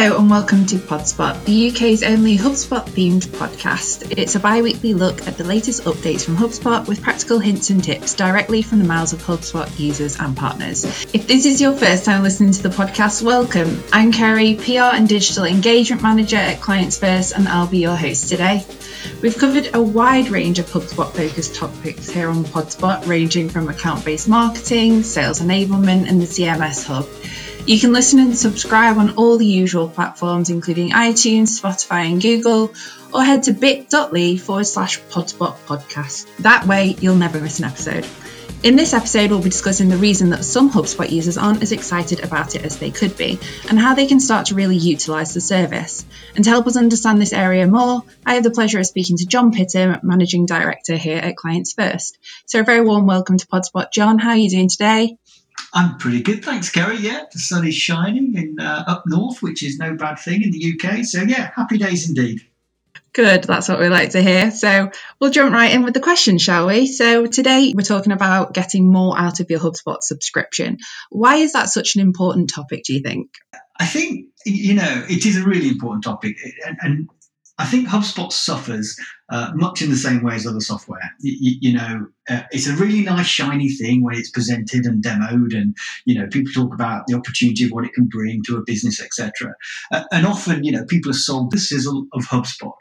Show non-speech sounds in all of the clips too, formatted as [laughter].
Hello and welcome to Podspot, the UK's only HubSpot themed podcast. It's a bi weekly look at the latest updates from HubSpot with practical hints and tips directly from the mouths of HubSpot users and partners. If this is your first time listening to the podcast, welcome. I'm Kerry, PR and Digital Engagement Manager at Clients First, and I'll be your host today. We've covered a wide range of HubSpot focused topics here on Podspot, ranging from account based marketing, sales enablement, and the CMS Hub. You can listen and subscribe on all the usual platforms, including iTunes, Spotify, and Google, or head to bit.ly forward slash podspot podcast. That way, you'll never miss an episode. In this episode, we'll be discussing the reason that some HubSpot users aren't as excited about it as they could be, and how they can start to really utilise the service. And to help us understand this area more, I have the pleasure of speaking to John Pittam, Managing Director here at Clients First. So, a very warm welcome to Podspot. John, how are you doing today? I'm pretty good, thanks, Kerry. Yeah, the sun is shining in uh, up north, which is no bad thing in the UK. So yeah, happy days indeed. Good, that's what we like to hear. So we'll jump right in with the question, shall we? So today we're talking about getting more out of your HubSpot subscription. Why is that such an important topic, do you think? I think, you know, it is a really important topic. And, and I think HubSpot suffers uh, much in the same way as other software. You, you know, uh, it's a really nice shiny thing when it's presented and demoed, and you know, people talk about the opportunity of what it can bring to a business, etc. Uh, and often, you know, people are sold the sizzle of HubSpot,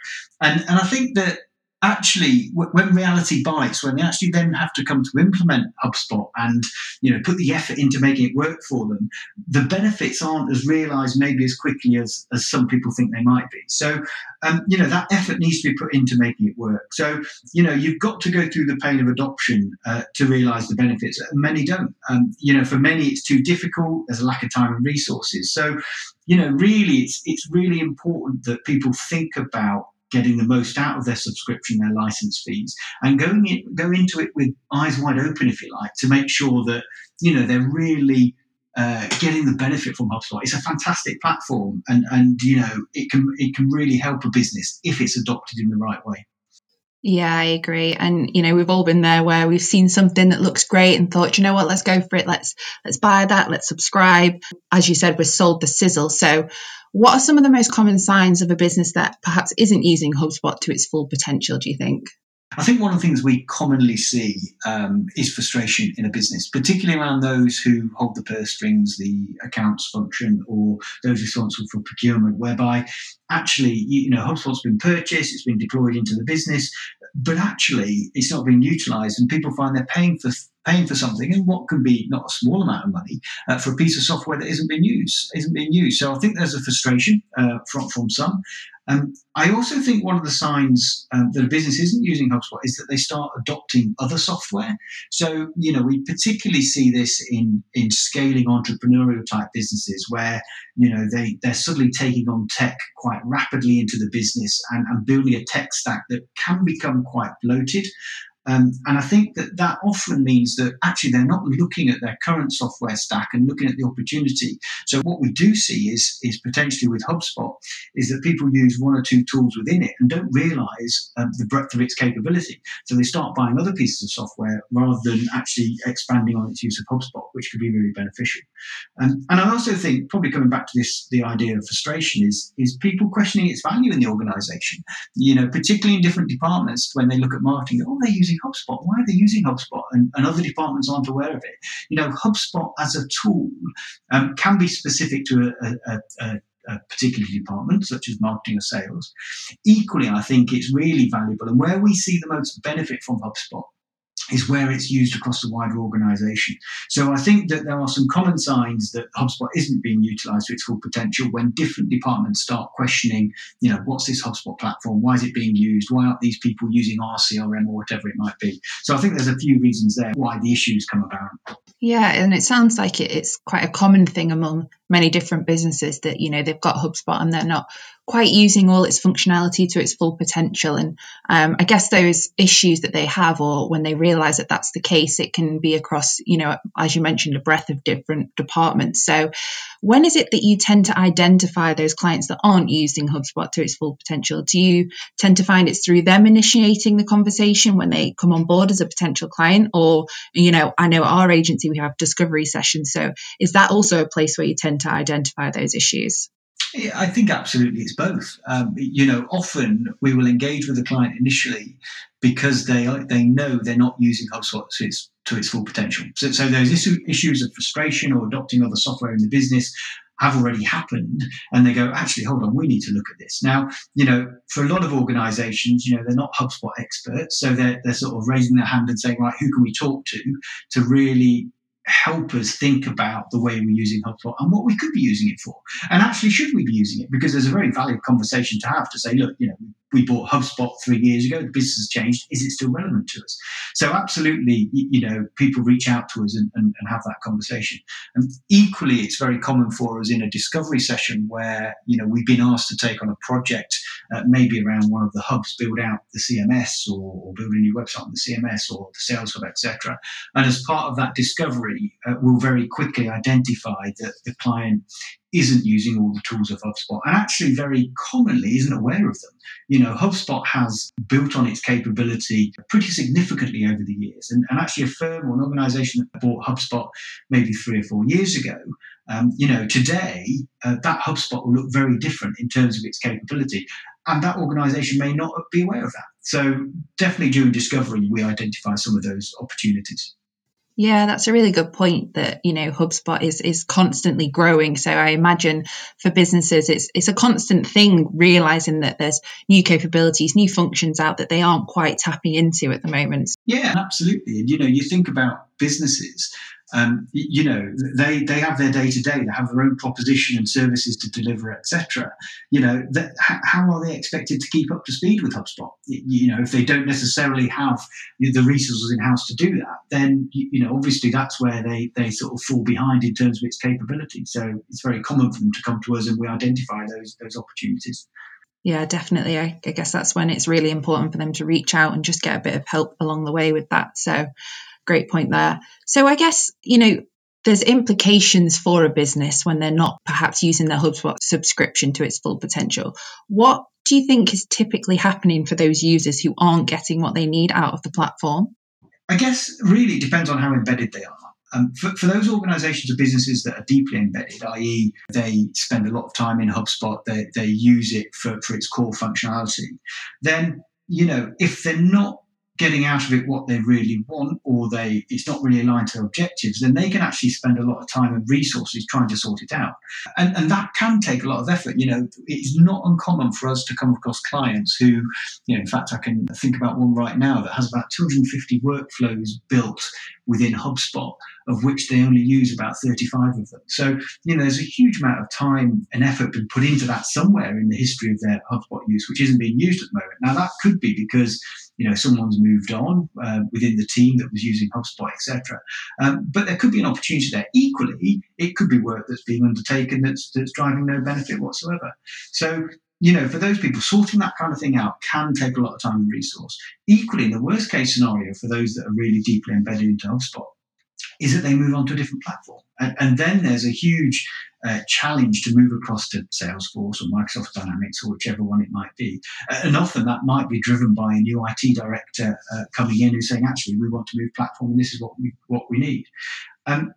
and and I think that actually when reality bites when they actually then have to come to implement hubspot and you know put the effort into making it work for them the benefits aren't as realized maybe as quickly as as some people think they might be. So um, you know that effort needs to be put into making it work. So you know you've got to go through the pain of adoption uh, to realize the benefits. Many don't. Um, you know for many it's too difficult. There's a lack of time and resources. So you know really it's it's really important that people think about getting the most out of their subscription, their license fees, and going in, go into it with eyes wide open, if you like, to make sure that you know they're really uh, getting the benefit from HubSpot. It's a fantastic platform, and and you know it can it can really help a business if it's adopted in the right way. Yeah, I agree. And you know, we've all been there where we've seen something that looks great and thought, you know what, let's go for it. Let's let's buy that. Let's subscribe. As you said, we're sold the sizzle. So what are some of the most common signs of a business that perhaps isn't using HubSpot to its full potential, do you think? I think one of the things we commonly see um, is frustration in a business, particularly around those who hold the purse strings, the accounts function, or those responsible for procurement, whereby actually, you know, HubSpot's been purchased, it's been deployed into the business, but actually it's not being utilized, and people find they're paying for paying for something and what can be not a small amount of money uh, for a piece of software that isn't being used isn't being used so i think there's a frustration uh, from, from some um, I also think one of the signs um, that a business isn't using HubSpot is that they start adopting other software. So, you know, we particularly see this in, in scaling entrepreneurial type businesses where, you know, they, they're suddenly taking on tech quite rapidly into the business and, and building a tech stack that can become quite bloated. Um, and I think that that often means that actually they're not looking at their current software stack and looking at the opportunity. So what we do see is, is potentially with HubSpot is that people use one or two tools within it and don't realize um, the breadth of its capability. So they start buying other pieces of software rather than actually expanding on its use of HubSpot, which could be really beneficial. Um, and I also think probably coming back to this, the idea of frustration is, is people questioning its value in the organization, you know, particularly in different departments when they look at marketing, oh, they're using HubSpot? Why are they using HubSpot? And, and other departments aren't aware of it. You know, HubSpot as a tool um, can be specific to a, a, a a particular department, such as marketing or sales. Equally, I think it's really valuable. And where we see the most benefit from HubSpot is where it's used across the wider organization. So I think that there are some common signs that HubSpot isn't being utilized to its full potential when different departments start questioning, you know, what's this HubSpot platform? Why is it being used? Why aren't these people using our CRM or whatever it might be? So I think there's a few reasons there why the issues come about. Yeah, and it sounds like it's quite a common thing among many different businesses that, you know, they've got HubSpot and they're not quite using all its functionality to its full potential. And um, I guess those issues that they have, or when they realize that that's the case, it can be across, you know, as you mentioned, a breadth of different departments. So, when is it that you tend to identify those clients that aren't using HubSpot to its full potential? Do you tend to find it's through them initiating the conversation when they come on board as a potential client? Or, you know, I know our agency we have discovery sessions. So, is that also a place where you tend to identify those issues? I think absolutely it's both. Um, you know, often we will engage with the client initially because they they know they're not using HubSpot to its, to its full potential. So, so those issues of frustration or adopting other software in the business have already happened and they go actually hold on we need to look at this now you know for a lot of organizations you know they're not hubspot experts so they're, they're sort of raising their hand and saying right who can we talk to to really help us think about the way we're using HubSpot and what we could be using it for. And actually, should we be using it? Because there's a very valid conversation to have to say, look, you know, we bought HubSpot three years ago. The business has changed. Is it still relevant to us? So absolutely, you know, people reach out to us and, and, and, have that conversation. And equally, it's very common for us in a discovery session where, you know, we've been asked to take on a project, uh, maybe around one of the hubs, build out the CMS or, or, build a new website on the CMS or the Sales Hub, etc. And as part of that discovery, uh, we'll very quickly identify that the client isn't using all the tools of HubSpot and actually very commonly isn't aware of them. You know, HubSpot has built on its capability pretty significantly over the years. And, and actually, a firm or an organization that bought HubSpot maybe three or four years ago, um, you know, today uh, that HubSpot will look very different in terms of its capability. And that organization may not be aware of that. So, definitely during discovery, we identify some of those opportunities. Yeah, that's a really good point that, you know, HubSpot is is constantly growing. So I imagine for businesses it's it's a constant thing realizing that there's new capabilities, new functions out that they aren't quite tapping into at the moment. Yeah, absolutely. And you know, you think about businesses um, you know they they have their day to day they have their own proposition and services to deliver etc you know that, how are they expected to keep up to speed with hubspot? You know if they don't necessarily have the resources in house to do that then you know obviously that's where they they sort of fall behind in terms of its capability. So it's very common for them to come to us and we identify those those opportunities. Yeah, definitely. I, I, guess that's when it's really important for them to reach out and just get a bit of help along the way with that. So great point there. So I guess, you know, there's implications for a business when they're not perhaps using their HubSpot subscription to its full potential. What do you think is typically happening for those users who aren't getting what they need out of the platform? I guess really depends on how embedded they are. Um, for, for, those organizations or businesses that are deeply embedded, i.e., they spend a lot of time in HubSpot, they, they use it for, for its core functionality, then, you know, if they're not getting out of it what they really want or they it's not really aligned to objectives then they can actually spend a lot of time and resources trying to sort it out. And, and that can take a lot of effort. You know it's not uncommon for us to come across clients who you know in fact i can think about one right now that has about 250 workflows built within hubspot of which they only use about 35 of them. So you know there's a huge amount of time and effort been put into that somewhere in the history of their hubspot use which isn't being used at the moment. Now that could be because you know someone's moved on uh, within the team that was using HubSpot, etc. Um, but there could be an opportunity there. Equally, it could be work that's being undertaken that's that's driving no benefit whatsoever. So you know, for those people, sorting that kind of thing out can take a lot of time and resource. Equally, in the worst case scenario for those that are really deeply embedded into HubSpot, is that they move on to a different platform. And, and then there's a huge uh, challenge to move across to Salesforce or Microsoft Dynamics or whichever one it might be. Uh, and often that might be driven by a new IT director uh, coming in who's saying, actually, we want to move platform and this is what we, what we need. Um,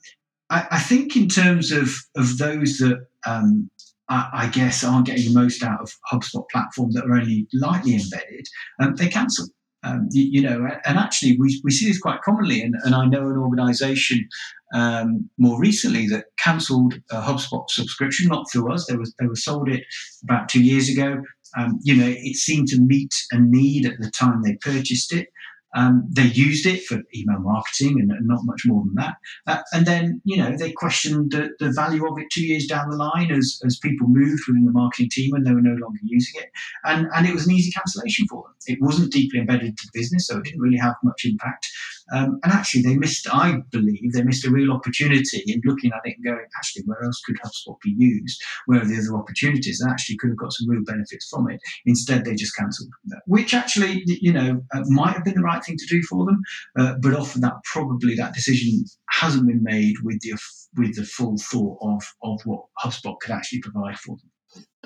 I, I, think in terms of, of those that um, I, I, guess aren't getting the most out of HubSpot platform that are only lightly embedded, um, they cancel. Um, you, you, know, and actually we, we see this quite commonly. And, and I know an organization um, more recently that cancelled a HubSpot subscription, not through us. They was they were sold it about two years ago. Um, you know, it seemed to meet a need at the time they purchased it. Um, they used it for email marketing and, not much more than that. Uh, and then, you know, they questioned the, the, value of it two years down the line as, as people moved within the marketing team and they were no longer using it. And, and it was an easy cancellation for them. It wasn't deeply embedded to the business, so it didn't really have much impact. Um, and actually, they missed, I believe, they missed a real opportunity in looking at it and going, actually, where else could HubSpot be used? Where are the other opportunities? And actually could have got some real benefits from it. Instead, they just cancelled that, which actually, you know, uh, might have been the right thing to do for them. Uh, but often that probably that decision hasn't been made with the, with the full thought of, of what HubSpot could actually provide for them.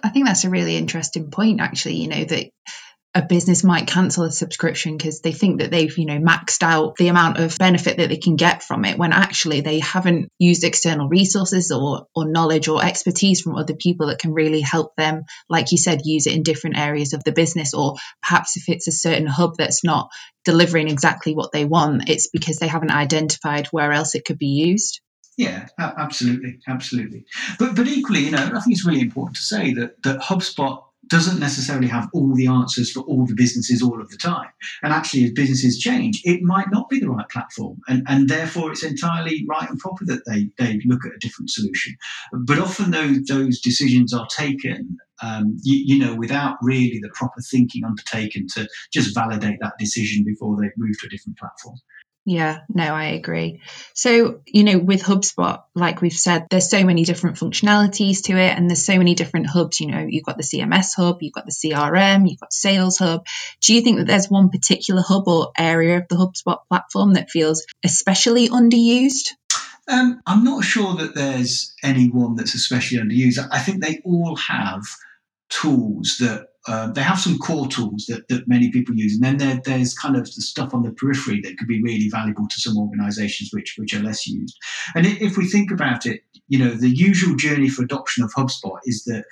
I think that's a really interesting point, actually, you know, that a business might cancel a subscription because they think that they've, you know, maxed out the amount of benefit that they can get from it when actually they haven't used external resources or, or knowledge or expertise from other people that can really help them, like you said, use it in different areas of the business. Or perhaps if it's a certain hub that's not delivering exactly what they want, it's because they haven't identified where else it could be used. Yeah, absolutely, absolutely. But but equally, you know, I think it's really important to say that that HubSpot doesn't necessarily have all the answers for all the businesses all of the time. And actually, as businesses change, it might not be the right platform. And, and therefore, it's entirely right and proper that they, they look at a different solution. But often, those, those decisions are taken, um, you, you, know, without really the proper thinking undertaken to just validate that decision before they move to a different platform. Yeah, no, I agree. So, you know, with HubSpot, like we've said, there's so many different functionalities to it, and there's so many different hubs. You know, you've got the CMS hub, you've got the CRM, you've got Sales Hub. Do you think that there's one particular hub or area of the HubSpot platform that feels especially underused? Um, I'm not sure that there's any one that's especially underused. I think they all have tools that uh, they have some core tools that, that many people use, and then there, there's kind of the stuff on the periphery that could be really valuable to some organisations which which are less used. And if we think about it, you know, the usual journey for adoption of HubSpot is that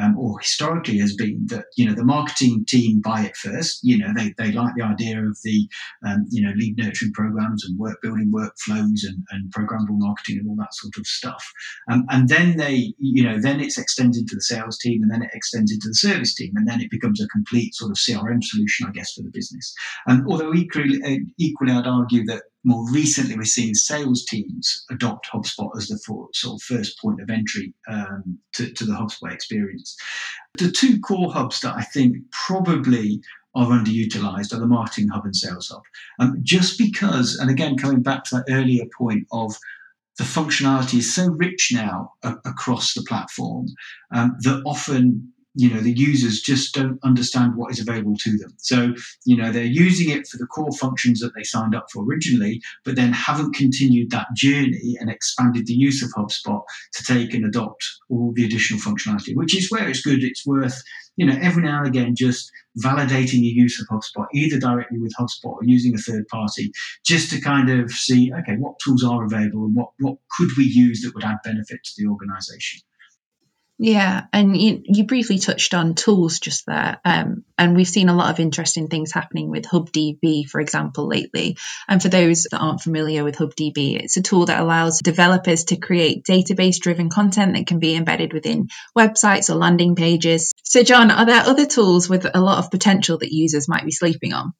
um, or historically has been that you know the marketing team buy it first. You know they, they like the idea of the um, you know lead nurturing programs and work building workflows and, and programmable marketing and all that sort of stuff. Um, and then they you know then it's extended to the sales team and then it extends into the service team and then it becomes a complete sort of CRM solution, I guess, for the business. And although equally uh, equally I'd argue that more recently, we're seeing sales teams adopt HubSpot as the sort of first point of entry um, to, to the HubSpot experience. The two core hubs that I think probably are underutilized are the marketing hub and sales hub. Um, just because, and again, coming back to that earlier point of the functionality is so rich now a- across the platform um, that often you know the users just don't understand what is available to them. So you know they're using it for the core functions that they signed up for originally but then haven't continued that journey and expanded the use of hubspot to take and adopt all the additional functionality which is where it's good. It's worth you know every now and again just validating the use of hubspot either directly with hubspot or using a third party just to kind of see okay what tools are available and what what could we use that would add benefit to the organization yeah, and you, you briefly touched on tools just there, um, and we've seen a lot of interesting things happening with HubDB, for example, lately. And for those that aren't familiar with HubDB, it's a tool that allows developers to create database-driven content that can be embedded within websites or landing pages. So, John, are there other tools with a lot of potential that users might be sleeping on?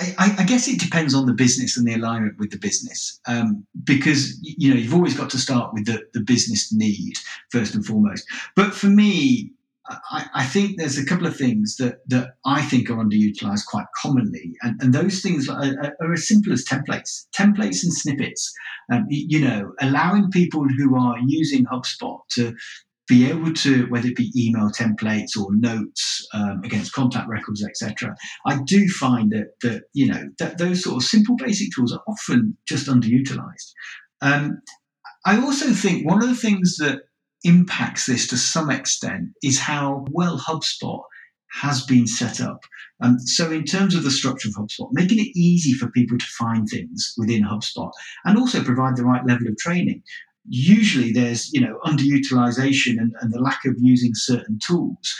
I, I, guess it depends on the business and the alignment with the business, um, because you know you've always got to start with the, the business need first and foremost. But for me, I, I, think there's a couple of things that that I think are underutilized quite commonly, and, and those things are, are, as simple as templates, templates and snippets. Um, you know, allowing people who are using HubSpot to be able to, whether it be email templates or notes um, against contact records, etc. I do find that that you know that those sort of simple basic tools are often just underutilized. Um, I also think one of the things that impacts this to some extent is how well HubSpot has been set up. Um, so, in terms of the structure of HubSpot, making it easy for people to find things within HubSpot and also provide the right level of training usually there's you know underutilization and, and the lack of using certain tools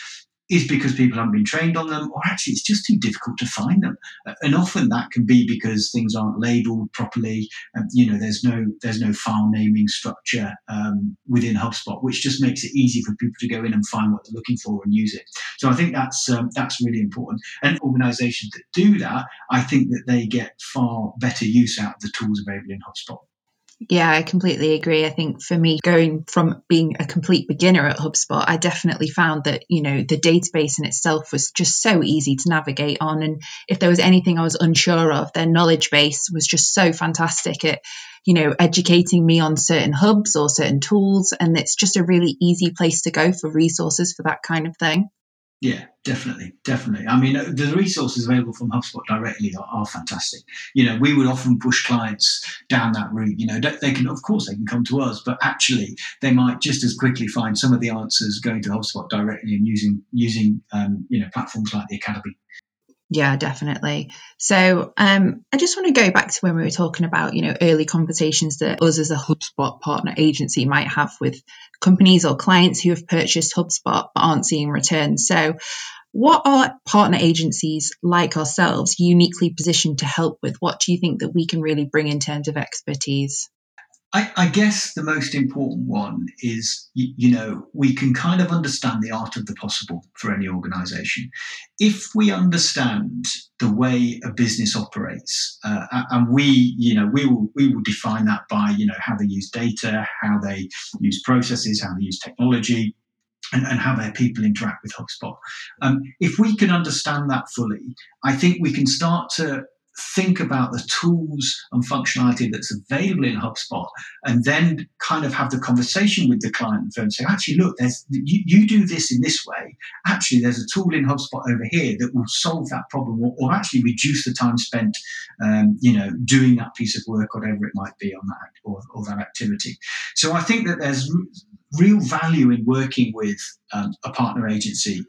is because people haven't been trained on them, or actually it's just too difficult to find them. And often that can be because things aren't labeled properly. And, you know, there's no there's no file naming structure um, within HubSpot, which just makes it easy for people to go in and find what they're looking for and use it. So I think that's um, that's really important. And organisations that do that, I think that they get far better use out of the tools available in HubSpot. Yeah, I completely agree. I think for me, going from being a complete beginner at HubSpot, I definitely found that, you know, the database in itself was just so easy to navigate on. And if there was anything I was unsure of, their knowledge base was just so fantastic at, you know, educating me on certain hubs or certain tools. And it's just a really easy place to go for resources for that kind of thing. Yeah, definitely, definitely. I mean, uh, the resources available from HubSpot directly are, are, fantastic. You know, we would often push clients down that route. You know, they can, of course, they can come to us, but actually, they might just as quickly find some of the answers going to HubSpot directly and using using um, you know platforms like the Academy. Yeah, definitely. So um, I just want to go back to when we were talking about, you know, early conversations that us as a HubSpot partner agency might have with companies or clients who have purchased HubSpot but aren't seeing returns. So what are partner agencies like ourselves uniquely positioned to help with? What do you think that we can really bring in terms of expertise? I, I, guess the most important one is, you, you, know, we can kind of understand the art of the possible for any organization. If we understand the way a business operates, uh, and we, you know, we will, we will define that by, you know, how they use data, how they use processes, how they use technology, and, and, how their people interact with HubSpot. Um, if we can understand that fully, I think we can start to think about the tools and functionality that's available in HubSpot and then kind of have the conversation with the client and say, actually, look, there's you, you, do this in this way. Actually, there's a tool in HubSpot over here that will solve that problem or, or actually reduce the time spent, um, you know, doing that piece of work, whatever it might be on that or, or that activity. So I think that there's real value in working with um, a partner agency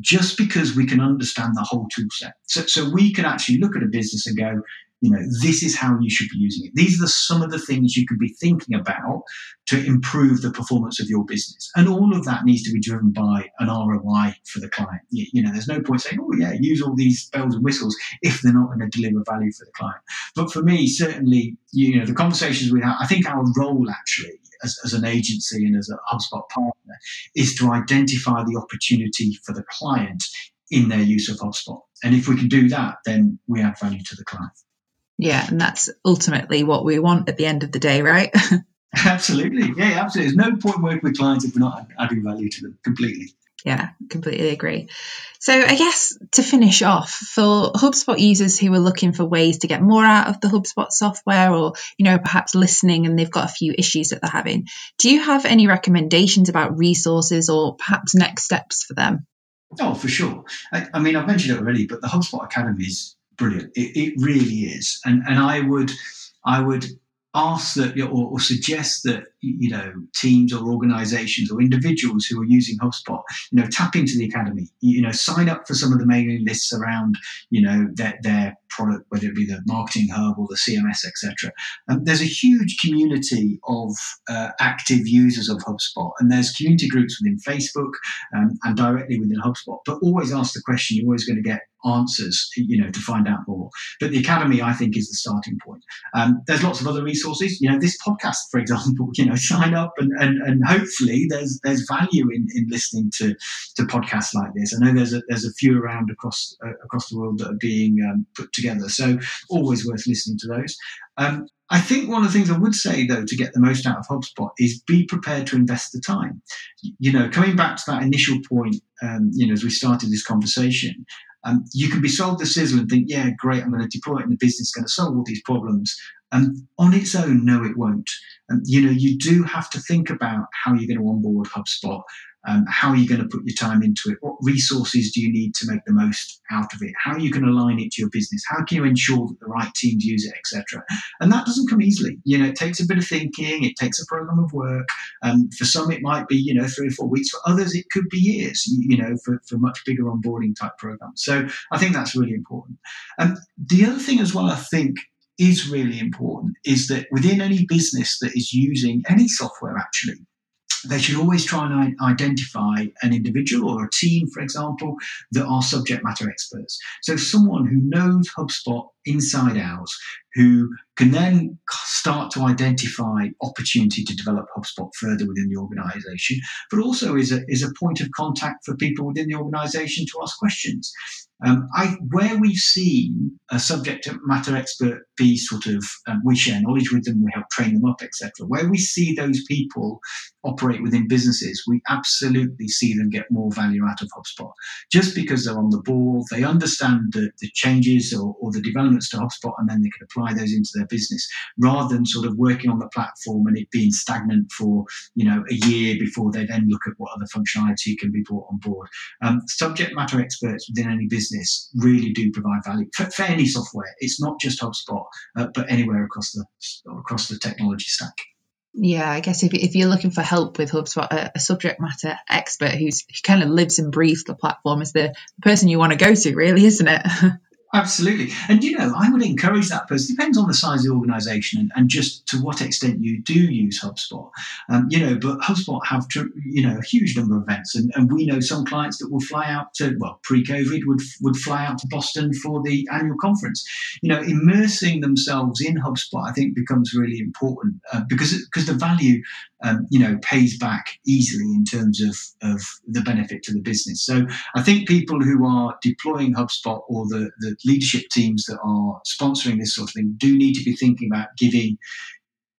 just because we can understand the whole tool set. So, so we can actually look at a business and go, you know, this is how you should be using it. These are the, some of the things you could be thinking about to improve the performance of your business. And all of that needs to be driven by an ROI for the client. You, you know, there's no point saying, oh, yeah, use all these bells and whistles if they're not going to deliver value for the client. But for me, certainly, you know, the conversations we have, I think our role actually as, as an agency and as a HubSpot partner is to identify the opportunity for the client in their use of HubSpot. And if we can do that, then we add value to the client. Yeah, and that's ultimately what we want at the end of the day, right? [laughs] absolutely. Yeah, absolutely. There's no point working with clients if we're not adding value to them completely. Yeah, completely agree. So, I guess to finish off, for HubSpot users who are looking for ways to get more out of the HubSpot software or, you know, perhaps listening and they've got a few issues that they're having, do you have any recommendations about resources or perhaps next steps for them? Oh, for sure. I, I mean, I've mentioned it already, but the HubSpot Academy is brilliant. It, it really is. And, and I would, I would ask that or, or, suggest that you know teams or organizations or individuals who are using HubSpot you know tap into the academy you know sign up for some of the mailing lists around you know their, their product whether it be the marketing hub or the cms etc um, there's a huge community of uh, active users of HubSpot and there's community groups within Facebook um, and directly within HubSpot but always ask the question you're always going to get answers, you know, to find out more. But the academy, I think, is the starting point. Um, there's lots of other resources. You know, this podcast, for example. [laughs] You know, sign up and, and, and hopefully there's there's value in, in listening to to podcasts like this. I know there's a there's a few around across uh, across the world that are being um, put together. So always worth listening to those. Um, I think one of the things I would say, though, to get the most out of HubSpot is be prepared to invest the time. You know, coming back to that initial point, um, you know, as we started this conversation, um, you can be sold the sizzle and think, yeah, great, I'm going to deploy it in the business, is going to solve all these problems. And on its own, no, it won't. And you know, you do have to think about how you're going to onboard HubSpot um, how are you going to put your time into it? What resources do you need to make the most out of it? How are you can align it to your business? How can you ensure that the right teams use it, etc.? And that doesn't come easily. You know, it takes a bit of thinking. It takes a program of work. Um, for some, it might be you know three or four weeks. For others, it could be years. You know, for, for much bigger onboarding type programs. So I think that's really important. And um, the other thing as well, I think is really important is that within any business that is using any software actually they should always try and identify an individual or a team, for example, that are subject matter experts. So someone who knows HubSpot inside out, who can then start to identify opportunity to develop HubSpot further within the organization, but also is a, is a point of contact for people within the organization to ask questions. Um, I, where we've seen a subject matter expert be sort of, um, we share knowledge with them, we help train them up, etc. Where we see those people operate within businesses, we absolutely see them get more value out of HubSpot. Just because they're on the ball, they understand the, the changes or, or the developments to HubSpot, and then they can apply those into their business rather than sort of working on the platform and it being stagnant for you know a year before they then look at what other functionality can be brought on board. Um, subject matter experts within any business really do provide value for, for any software. It's not just HubSpot, uh, but anywhere across the across the technology stack. Yeah, I guess if, if you're looking for help with HubSpot, a, a subject matter expert who's who kind of lives and breathes the platform is the person you want to go to, really, isn't it? [laughs] Absolutely. And, you know, I would encourage that person, depends on the size of the organization and, and just to what extent you do use HubSpot. Um, you know, but HubSpot have, to, you know, a huge number of events. And, and we know some clients that will fly out to, well, pre COVID would, would fly out to Boston for the annual conference. You know, immersing themselves in HubSpot, I think, becomes really important uh, because, because the value um, you know, pays back easily in terms of, of the benefit to the business. So I think people who are deploying HubSpot or the, the leadership teams that are sponsoring this sort of thing do need to be thinking about giving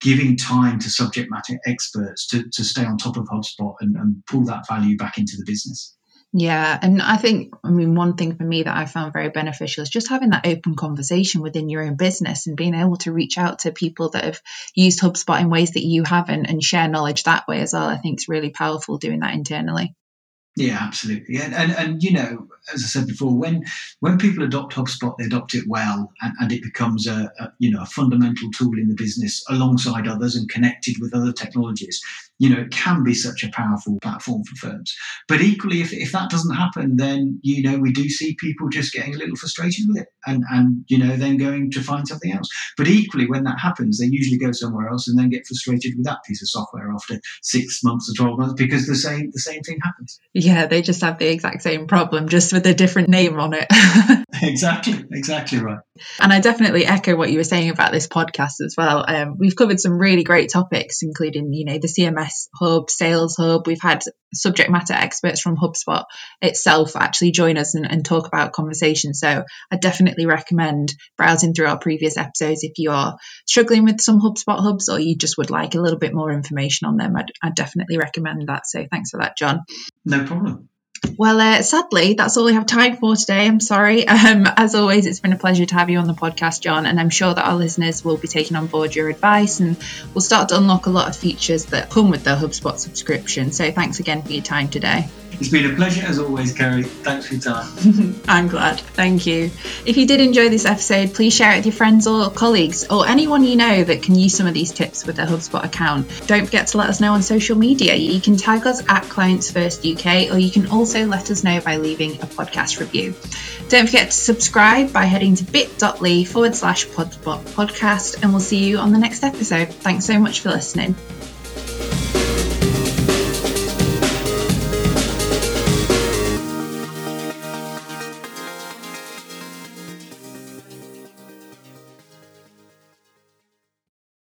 giving time to subject matter experts to, to stay on top of HubSpot and, and pull that value back into the business. Yeah, and I think, I mean, one thing for me that I found very beneficial is just having that open conversation within your own business and being able to reach out to people that have used HubSpot in ways that you haven't and share knowledge that way as well. I think is really powerful doing that internally. Yeah, absolutely. And, and, and, you know, as I said before, when when people adopt HubSpot, they adopt it well, and, and it becomes a, a, you know a fundamental tool in the business alongside others and connected with other technologies you know, it can be such a powerful platform for firms. But equally, if, if that doesn't happen, then, you know, we do see people just getting a little frustrated with it and, and, you know, then going to find something else. But equally, when that happens, they usually go somewhere else and then get frustrated with that piece of software after six months or 12 months because the same, the same thing happens. Yeah, they just have the exact same problem, just with a different name on it. [laughs] exactly, exactly right. And I definitely echo what you were saying about this podcast as well. Um, we've covered some really great topics, including, you know, the CMS hub, sales hub. We've had subject matter experts from HubSpot itself actually join us and, and talk about conversations. So I definitely recommend browsing through our previous episodes if you are struggling with some HubSpot hubs or you just would like a little bit more information on them. I'd, I'd definitely recommend that. So thanks for that, John. No problem. Well, uh, sadly, that's all we have time for today. I'm sorry. [laughs] Um, as always, it's been a pleasure to have you on the podcast, John, and I'm sure that our listeners will be taking on board your advice and we'll start to unlock a lot of features that come with the HubSpot subscription. So thanks again for your time today. It's been a pleasure as always, Kerry. Thanks for your time. [laughs] I'm glad. Thank you. If you did enjoy this episode, please share it with your friends or colleagues or anyone you know that can use some of these tips with their HubSpot account. Don't forget to let us know on social media. You can tag us at Clients First UK or you can also let us know by leaving a podcast review. Don't forget to subscribe by heading to bit.ly forward slash podcast and we'll see you on the next episode. Thanks so much for listening.